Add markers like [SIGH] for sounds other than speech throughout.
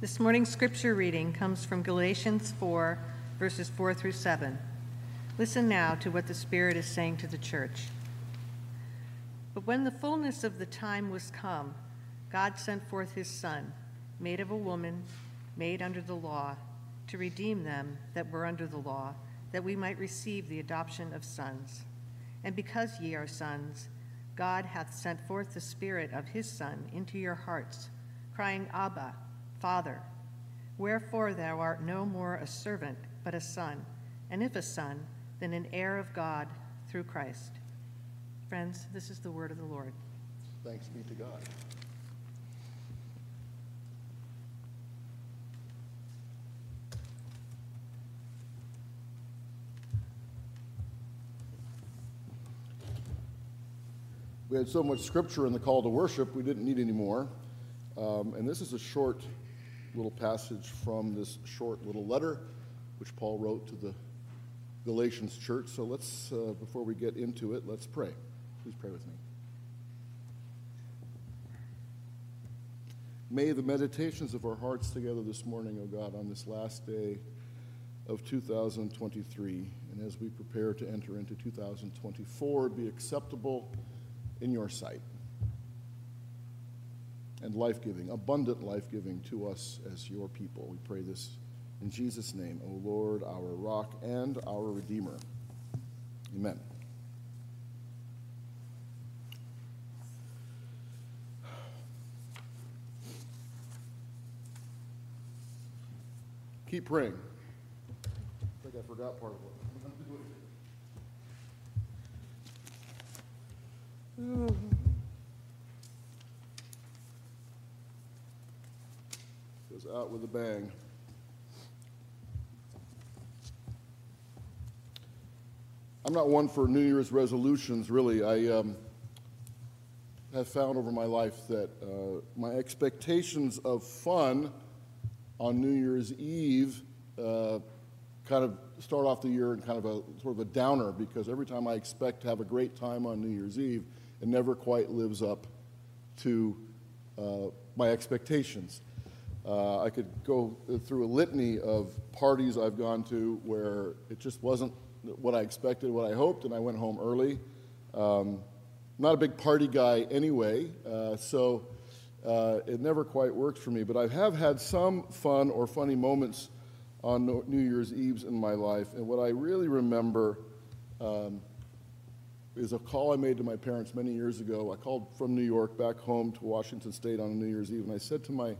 This morning's scripture reading comes from Galatians 4, verses 4 through 7. Listen now to what the Spirit is saying to the church. But when the fullness of the time was come, God sent forth his Son, made of a woman, made under the law, to redeem them that were under the law, that we might receive the adoption of sons. And because ye are sons, God hath sent forth the Spirit of his Son into your hearts, crying, Abba, Father. Wherefore thou art no more a servant, but a son, and if a son, then an heir of God through Christ. Friends, this is the word of the Lord. Thanks be to God. We had so much scripture in the call to worship, we didn't need any more. Um, and this is a short little passage from this short little letter which Paul wrote to the Galatians church. So let's, uh, before we get into it, let's pray. Please pray with me. May the meditations of our hearts together this morning, O oh God, on this last day of 2023, and as we prepare to enter into 2024, be acceptable in your sight and life giving, abundant life giving to us as your people. We pray this in Jesus' name, O Lord, our rock and our Redeemer. Amen. Keep praying. I think I forgot part of what I'm doing. [LAUGHS] Oh. Out with a bang. I'm not one for New Year's resolutions, really. I um, have found over my life that uh, my expectations of fun on New Year's Eve uh, kind of start off the year in kind of a sort of a downer because every time I expect to have a great time on New Year's Eve, it never quite lives up to uh, my expectations. Uh, I could go through a litany of parties I've gone to where it just wasn't what I expected, what I hoped, and I went home early. Um, not a big party guy anyway, uh, so uh, it never quite worked for me. But I have had some fun or funny moments on New Year's Eves in my life, and what I really remember um, is a call I made to my parents many years ago. I called from New York back home to Washington State on New Year's Eve, and I said to my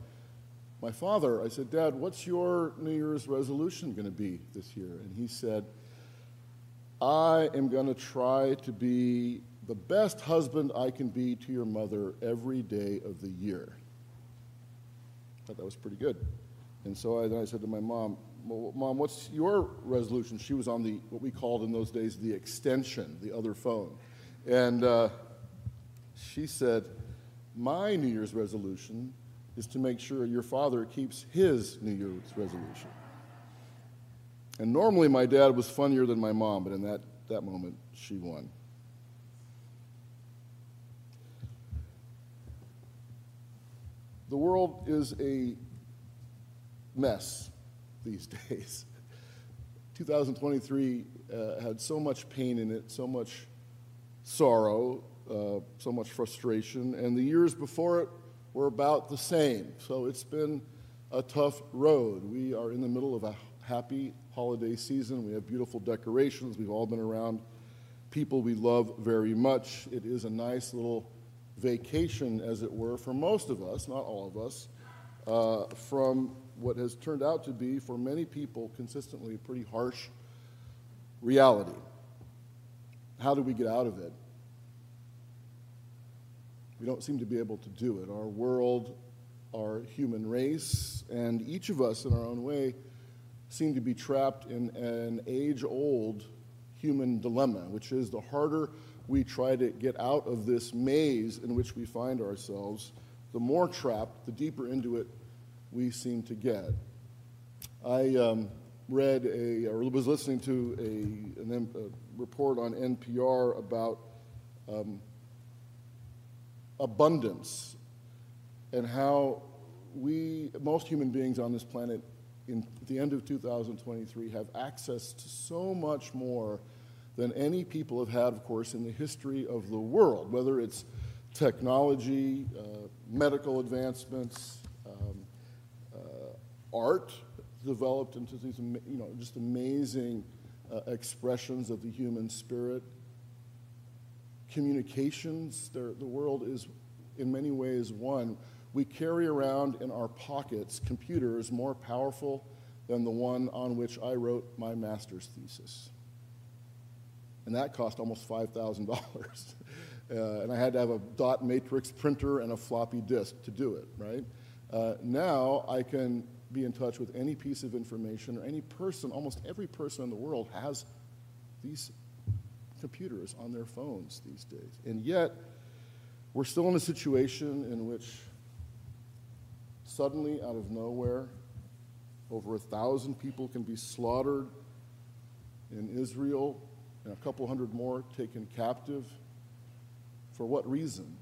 my father, I said, Dad, what's your New Year's resolution going to be this year? And he said, I am going to try to be the best husband I can be to your mother every day of the year. I thought that was pretty good. And so I, then I said to my mom, Mom, what's your resolution? She was on the, what we called in those days, the extension, the other phone. And uh, she said, My New Year's resolution is to make sure your father keeps his New Year's resolution. And normally my dad was funnier than my mom, but in that, that moment, she won. The world is a mess these [LAUGHS] days. 2023 uh, had so much pain in it, so much sorrow, uh, so much frustration, and the years before it were about the same. So it's been a tough road. We are in the middle of a happy holiday season. We have beautiful decorations. We've all been around people we love very much. It is a nice little vacation, as it were, for most of us, not all of us, uh, from what has turned out to be, for many people, consistently a pretty harsh reality. How do we get out of it? We don't seem to be able to do it. Our world, our human race, and each of us in our own way seem to be trapped in an age old human dilemma, which is the harder we try to get out of this maze in which we find ourselves, the more trapped, the deeper into it we seem to get. I um, read a, or was listening to a, an, a report on NPR about um, abundance and how we, most human beings on this planet, in the end of 2023, have access to so much more than any people have had, of course, in the history of the world, whether it's technology, uh, medical advancements, um, uh, art developed into these, you know, just amazing uh, expressions of the human spirit. Communications, the world is in many ways one. We carry around in our pockets computers more powerful than the one on which I wrote my master's thesis. And that cost almost $5,000. [LAUGHS] uh, and I had to have a dot matrix printer and a floppy disk to do it, right? Uh, now I can be in touch with any piece of information or any person, almost every person in the world has these computers on their phones these days. And yet, we're still in a situation in which suddenly, out of nowhere, over a thousand people can be slaughtered in Israel and a couple hundred more taken captive. For what reason?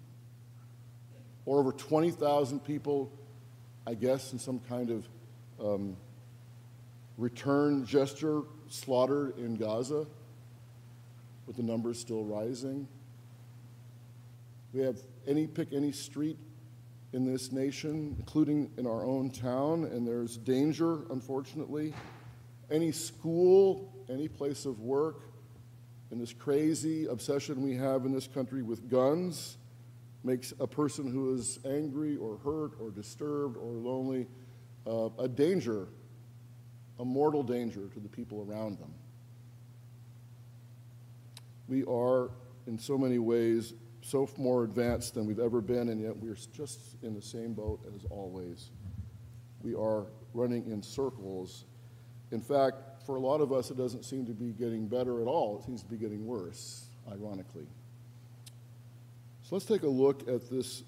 Or over 20,000 people, I guess, in some kind of um, return gesture slaughtered in Gaza, with the numbers still rising. We have any pick any street in this nation, including in our own town, and there's danger, unfortunately. Any school, any place of work, and this crazy obsession we have in this country with guns makes a person who is angry or hurt or disturbed or lonely uh, a danger, a mortal danger to the people around them. We are, in so many ways, so more advanced than we've ever been, and yet we're just in the same boat as always. We are running in circles. In fact, for a lot of us, it doesn't seem to be getting better at all. It seems to be getting worse, ironically. So let's take a look at this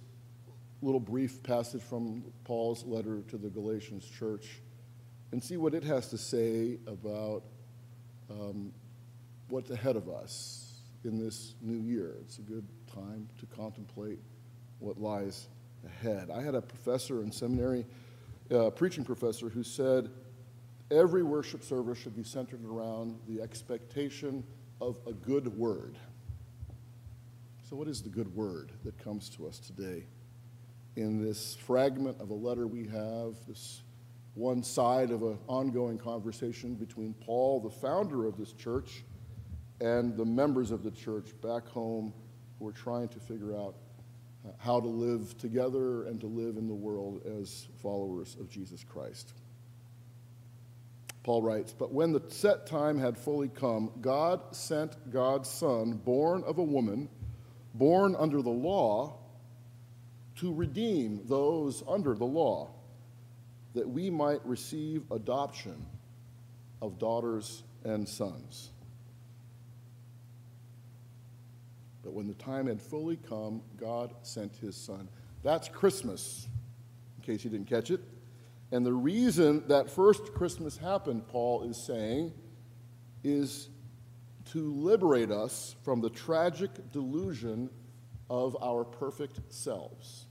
little brief passage from Paul's letter to the Galatians church and see what it has to say about um, what's ahead of us in this new year. It's a good time to contemplate what lies ahead. I had a professor in seminary, uh, preaching professor, who said every worship service should be centered around the expectation of a good word. So, what is the good word that comes to us today? in this fragment of a letter we have, this one side of an ongoing conversation between Paul, the founder of this church, and the members of the church back home who are trying to figure out how to live together and to live in the world as followers of Jesus Christ. Paul writes, But when the set time had fully come, God sent God's Son, born of a woman, born under the law to redeem those under the law, that we might receive adoption of daughters and sons. But when the time had fully come, God sent his son. That's Christmas, in case you didn't catch it. And the reason that first Christmas happened, Paul is saying, is to liberate us from the tragic delusion of our perfect selves.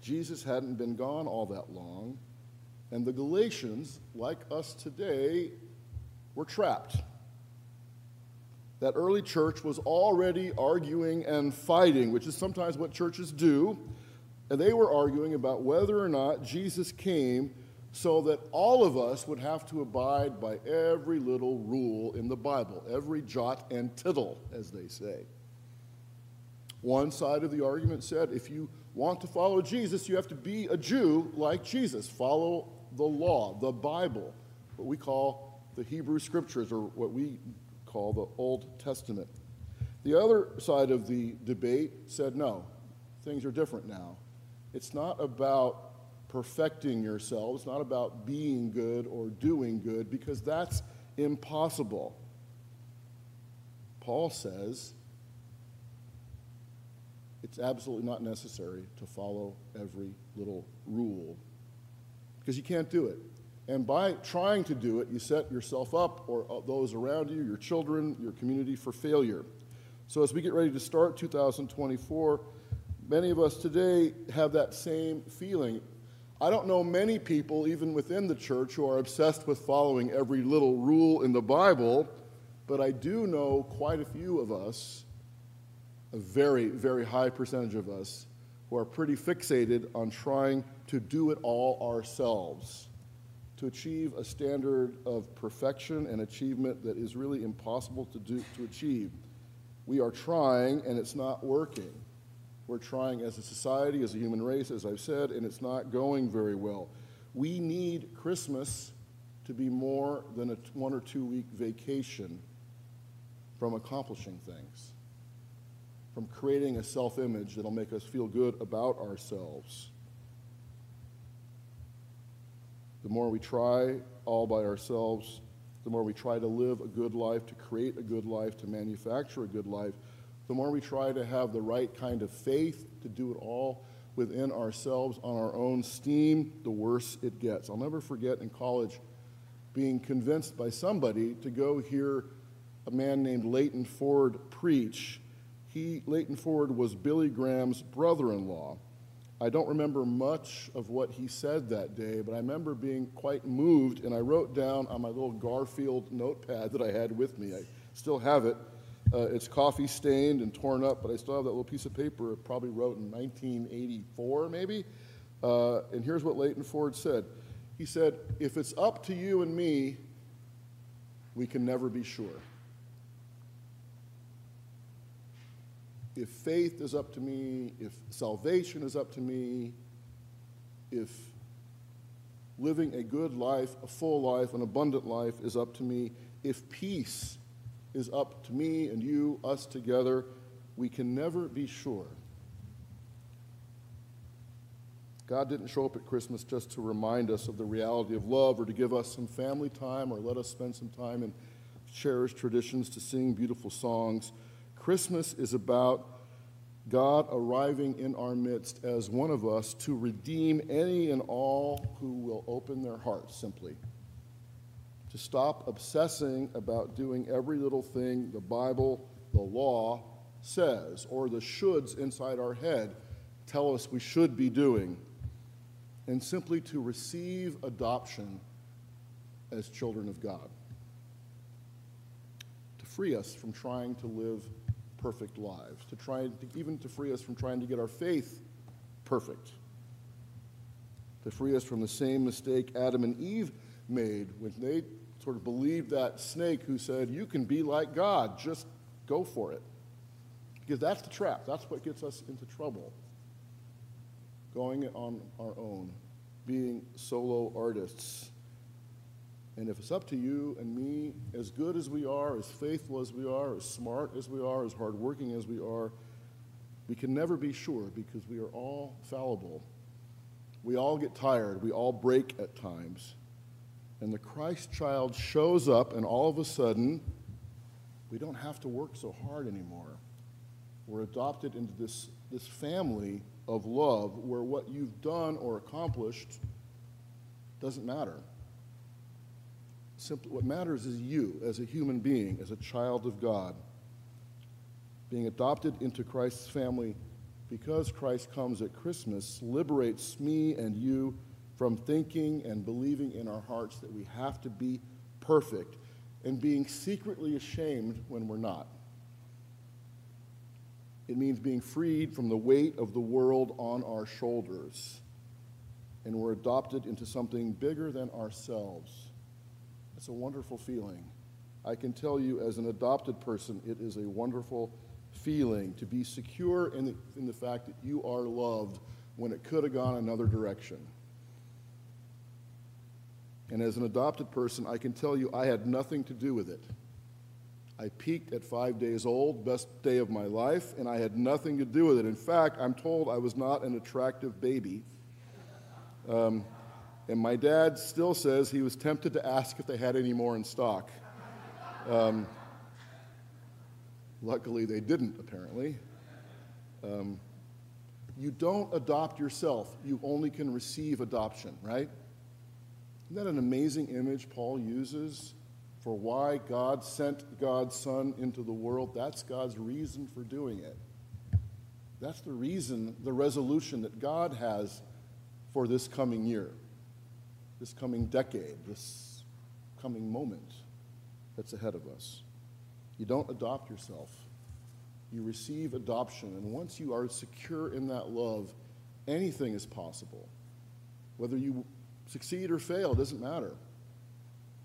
Jesus hadn't been gone all that long, and the Galatians, like us today, were trapped. That early church was already arguing and fighting, which is sometimes what churches do. And they were arguing about whether or not Jesus came so that all of us would have to abide by every little rule in the Bible, every jot and tittle, as they say. One side of the argument said if you want to follow Jesus, you have to be a Jew like Jesus. Follow the law, the Bible, what we call the Hebrew Scriptures, or what we call the Old Testament. The other side of the debate said no, things are different now. It's not about perfecting yourselves, not about being good or doing good, because that's impossible. Paul says it's absolutely not necessary to follow every little rule because you can't do it. And by trying to do it, you set yourself up or uh, those around you, your children, your community for failure. So as we get ready to start 2024, Many of us today have that same feeling. I don't know many people, even within the church, who are obsessed with following every little rule in the Bible, but I do know quite a few of us, a very, very high percentage of us, who are pretty fixated on trying to do it all ourselves, to achieve a standard of perfection and achievement that is really impossible to, do, to achieve. We are trying, and it's not working. We're trying as a society, as a human race, as I've said, and it's not going very well. We need Christmas to be more than a one or two week vacation from accomplishing things, from creating a self image that'll make us feel good about ourselves. The more we try all by ourselves, the more we try to live a good life, to create a good life, to manufacture a good life, the more we try to have the right kind of faith to do it all within ourselves on our own steam, the worse it gets. I'll never forget in college being convinced by somebody to go hear a man named Leighton Ford preach. He, Leighton Ford was Billy Graham's brother in law. I don't remember much of what he said that day, but I remember being quite moved, and I wrote down on my little Garfield notepad that I had with me. I still have it. Uh, it's coffee stained and torn up, but I still have that little piece of paper I probably wrote in 1984, maybe. Uh, and here's what Leighton Ford said He said, If it's up to you and me, we can never be sure. If faith is up to me, if salvation is up to me, if living a good life, a full life, an abundant life is up to me, if peace is up to me and you, us together, we can never be sure. God didn't show up at Christmas just to remind us of the reality of love or to give us some family time or let us spend some time in cherished traditions to sing beautiful songs. Christmas is about God arriving in our midst as one of us to redeem any and all who will open their hearts simply. To stop obsessing about doing every little thing the Bible, the law says, or the shoulds inside our head tell us we should be doing, and simply to receive adoption as children of God. To free us from trying to live perfect lives, to try to, even to free us from trying to get our faith perfect, to free us from the same mistake Adam and Eve made when they sort of believed that snake who said, You can be like God, just go for it. Because that's the trap, that's what gets us into trouble. Going on our own, being solo artists and if it's up to you and me, as good as we are, as faithful as we are, as smart as we are, as hardworking as we are, we can never be sure because we are all fallible. We all get tired. We all break at times. And the Christ child shows up, and all of a sudden, we don't have to work so hard anymore. We're adopted into this, this family of love where what you've done or accomplished doesn't matter. Simply, what matters is you as a human being, as a child of God, being adopted into Christ's family because Christ comes at Christmas liberates me and you from thinking and believing in our hearts that we have to be perfect and being secretly ashamed when we're not. It means being freed from the weight of the world on our shoulders. And we're adopted into something bigger than ourselves. It's a wonderful feeling. I can tell you, as an adopted person, it is a wonderful feeling to be secure in the, in the fact that you are loved when it could have gone another direction. And as an adopted person, I can tell you I had nothing to do with it. I peaked at five days old, best day of my life, and I had nothing to do with it. In fact, I'm told I was not an attractive baby. Um, and my dad still says he was tempted to ask if they had any more in stock. Um, luckily, they didn't, apparently. Um, you don't adopt yourself, you only can receive adoption, right? Isn't that an amazing image Paul uses for why God sent God's Son into the world? That's God's reason for doing it. That's the reason, the resolution that God has for this coming year, this coming decade, this coming moment that's ahead of us. You don't adopt yourself, you receive adoption. And once you are secure in that love, anything is possible. Whether you succeed or fail, doesn't matter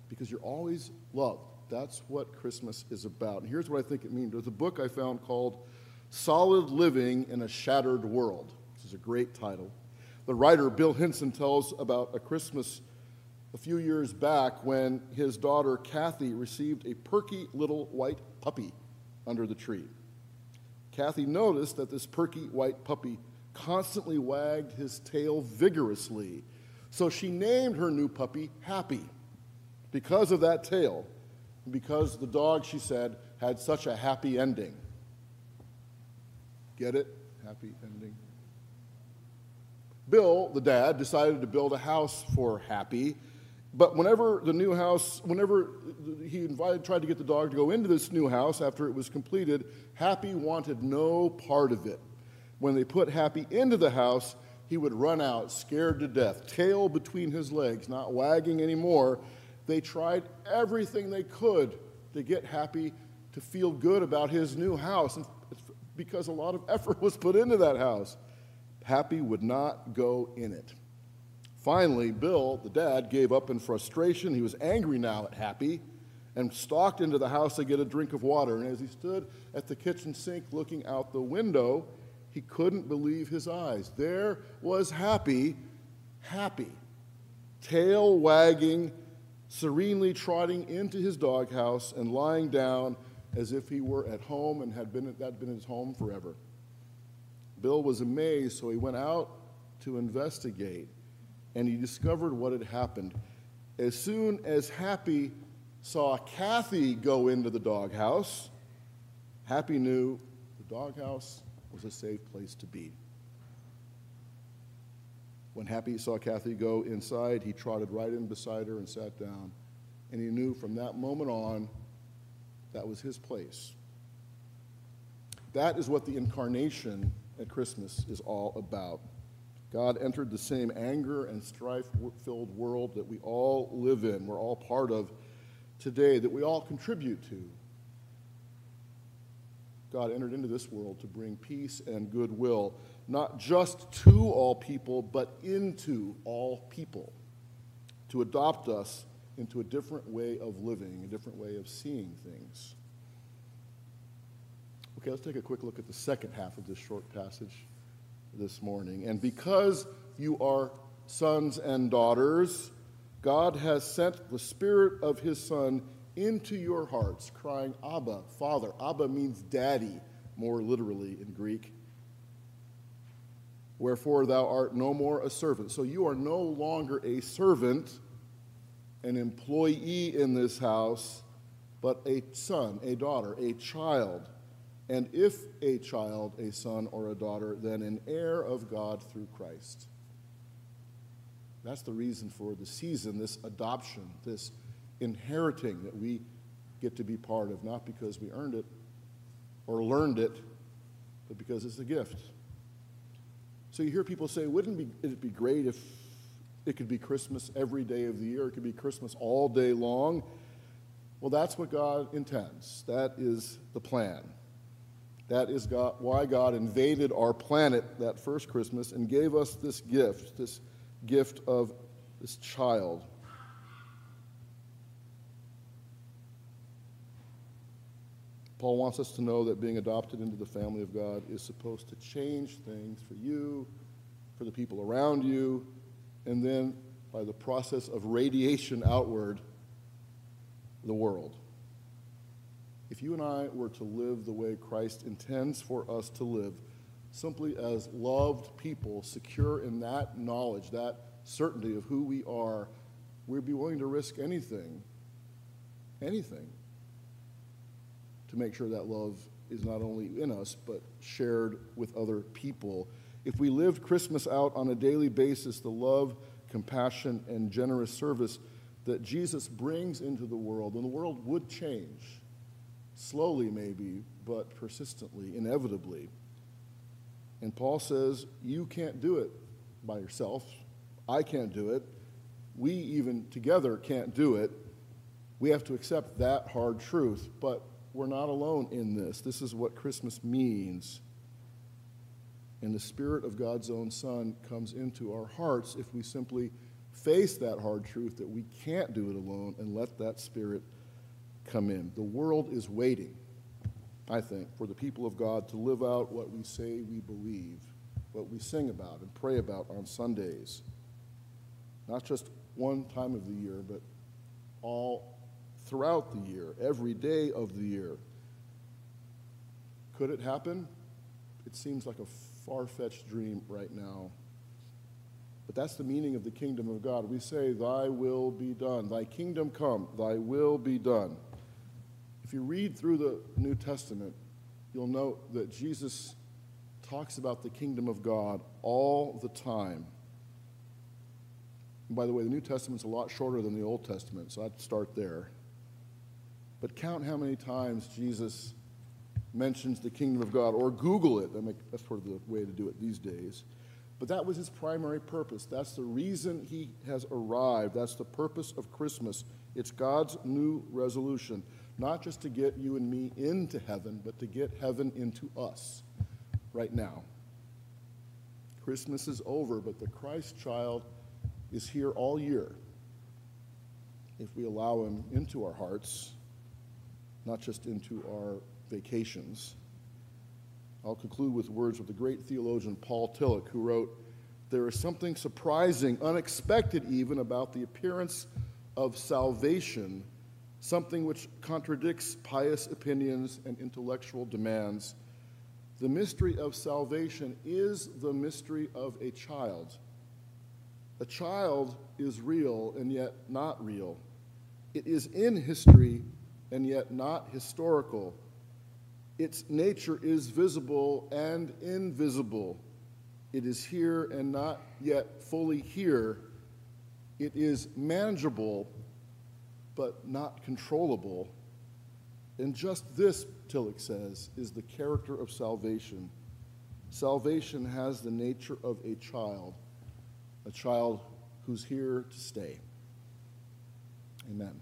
because you're always loved. That's what Christmas is about. And here's what I think it means. There's a book I found called Solid Living in a Shattered World. This is a great title. The writer, Bill Hinson, tells about a Christmas a few years back when his daughter, Kathy, received a perky little white puppy under the tree. Kathy noticed that this perky white puppy constantly wagged his tail vigorously. So she named her new puppy Happy because of that tail, because the dog, she said, had such a happy ending. Get it? Happy ending. Bill, the dad, decided to build a house for Happy. But whenever the new house, whenever he invited, tried to get the dog to go into this new house after it was completed, Happy wanted no part of it. When they put Happy into the house, he would run out, scared to death, tail between his legs, not wagging anymore, they tried everything they could to get Happy to feel good about his new house because a lot of effort was put into that house. Happy would not go in it. Finally, Bill, the dad, gave up in frustration. He was angry now at Happy and stalked into the house to get a drink of water. And as he stood at the kitchen sink looking out the window, he couldn't believe his eyes. There was Happy, happy, tail wagging, serenely trotting into his doghouse and lying down as if he were at home and had been, that been his home forever. Bill was amazed, so he went out to investigate, and he discovered what had happened. As soon as Happy saw Kathy go into the doghouse, Happy knew the doghouse was a safe place to be. When Happy saw Kathy go inside, he trotted right in beside her and sat down. And he knew from that moment on that was his place. That is what the incarnation at Christmas is all about. God entered the same anger and strife filled world that we all live in, we're all part of today, that we all contribute to. God entered into this world to bring peace and goodwill not just to all people, but into all people, to adopt us into a different way of living, a different way of seeing things. Okay, let's take a quick look at the second half of this short passage this morning. And because you are sons and daughters, God has sent the Spirit of His Son into your hearts, crying, Abba, Father. Abba means daddy, more literally in Greek. Wherefore thou art no more a servant. So you are no longer a servant, an employee in this house, but a son, a daughter, a child. And if a child, a son or a daughter, then an heir of God through Christ. That's the reason for the season, this adoption, this inheriting that we get to be part of, not because we earned it or learned it, but because it's a gift. So you hear people say, wouldn't it be great if it could be Christmas every day of the year? It could be Christmas all day long. Well, that's what God intends. That is the plan. That is God, why God invaded our planet that first Christmas and gave us this gift, this gift of this child. Paul wants us to know that being adopted into the family of God is supposed to change things for you, for the people around you, and then by the process of radiation outward, the world. If you and I were to live the way Christ intends for us to live, simply as loved people, secure in that knowledge, that certainty of who we are, we'd be willing to risk anything, anything to make sure that love is not only in us, but shared with other people. If we lived Christmas out on a daily basis, the love, compassion, and generous service that Jesus brings into the world, then the world would change. Slowly, maybe, but persistently, inevitably. And Paul says, You can't do it by yourself. I can't do it. We even together can't do it. We have to accept that hard truth. But we're not alone in this. This is what Christmas means. And the Spirit of God's own Son comes into our hearts if we simply face that hard truth that we can't do it alone and let that Spirit come in. The world is waiting, I think, for the people of God to live out what we say we believe, what we sing about and pray about on Sundays. Not just one time of the year, but all throughout the year, every day of the year. Could it happen? It seems like a far fetched dream right now. But that's the meaning of the kingdom of God. We say, Thy will be done. Thy kingdom come. Thy will be done. If you read through the New Testament, you'll note that Jesus talks about the kingdom of God all the time. And by the way, the New Testament's a lot shorter than the Old Testament, so I'd start there. But count how many times Jesus mentions the kingdom of God, or Google it. That's sort of the way to do it these days. But that was his primary purpose. That's the reason he has arrived. That's the purpose of Christmas. It's God's new resolution, not just to get you and me into heaven, but to get heaven into us right now. Christmas is over, but the Christ child is here all year if we allow him into our hearts, not just into our vacations. I'll conclude with words of the great theologian Paul Tillich, who wrote, There is something surprising, unexpected even, about the appearance of salvation, something which contradicts pious opinions and intellectual demands. The mystery of salvation is the mystery of a child. A child is real and yet not real. It is in history and yet not historical. Its nature is visible and invisible. It is here and not yet fully here. It is manageable but not controllable. And just this, Tillich says, is the character of salvation. Salvation has the nature of a child, a child who's here to stay. Amen.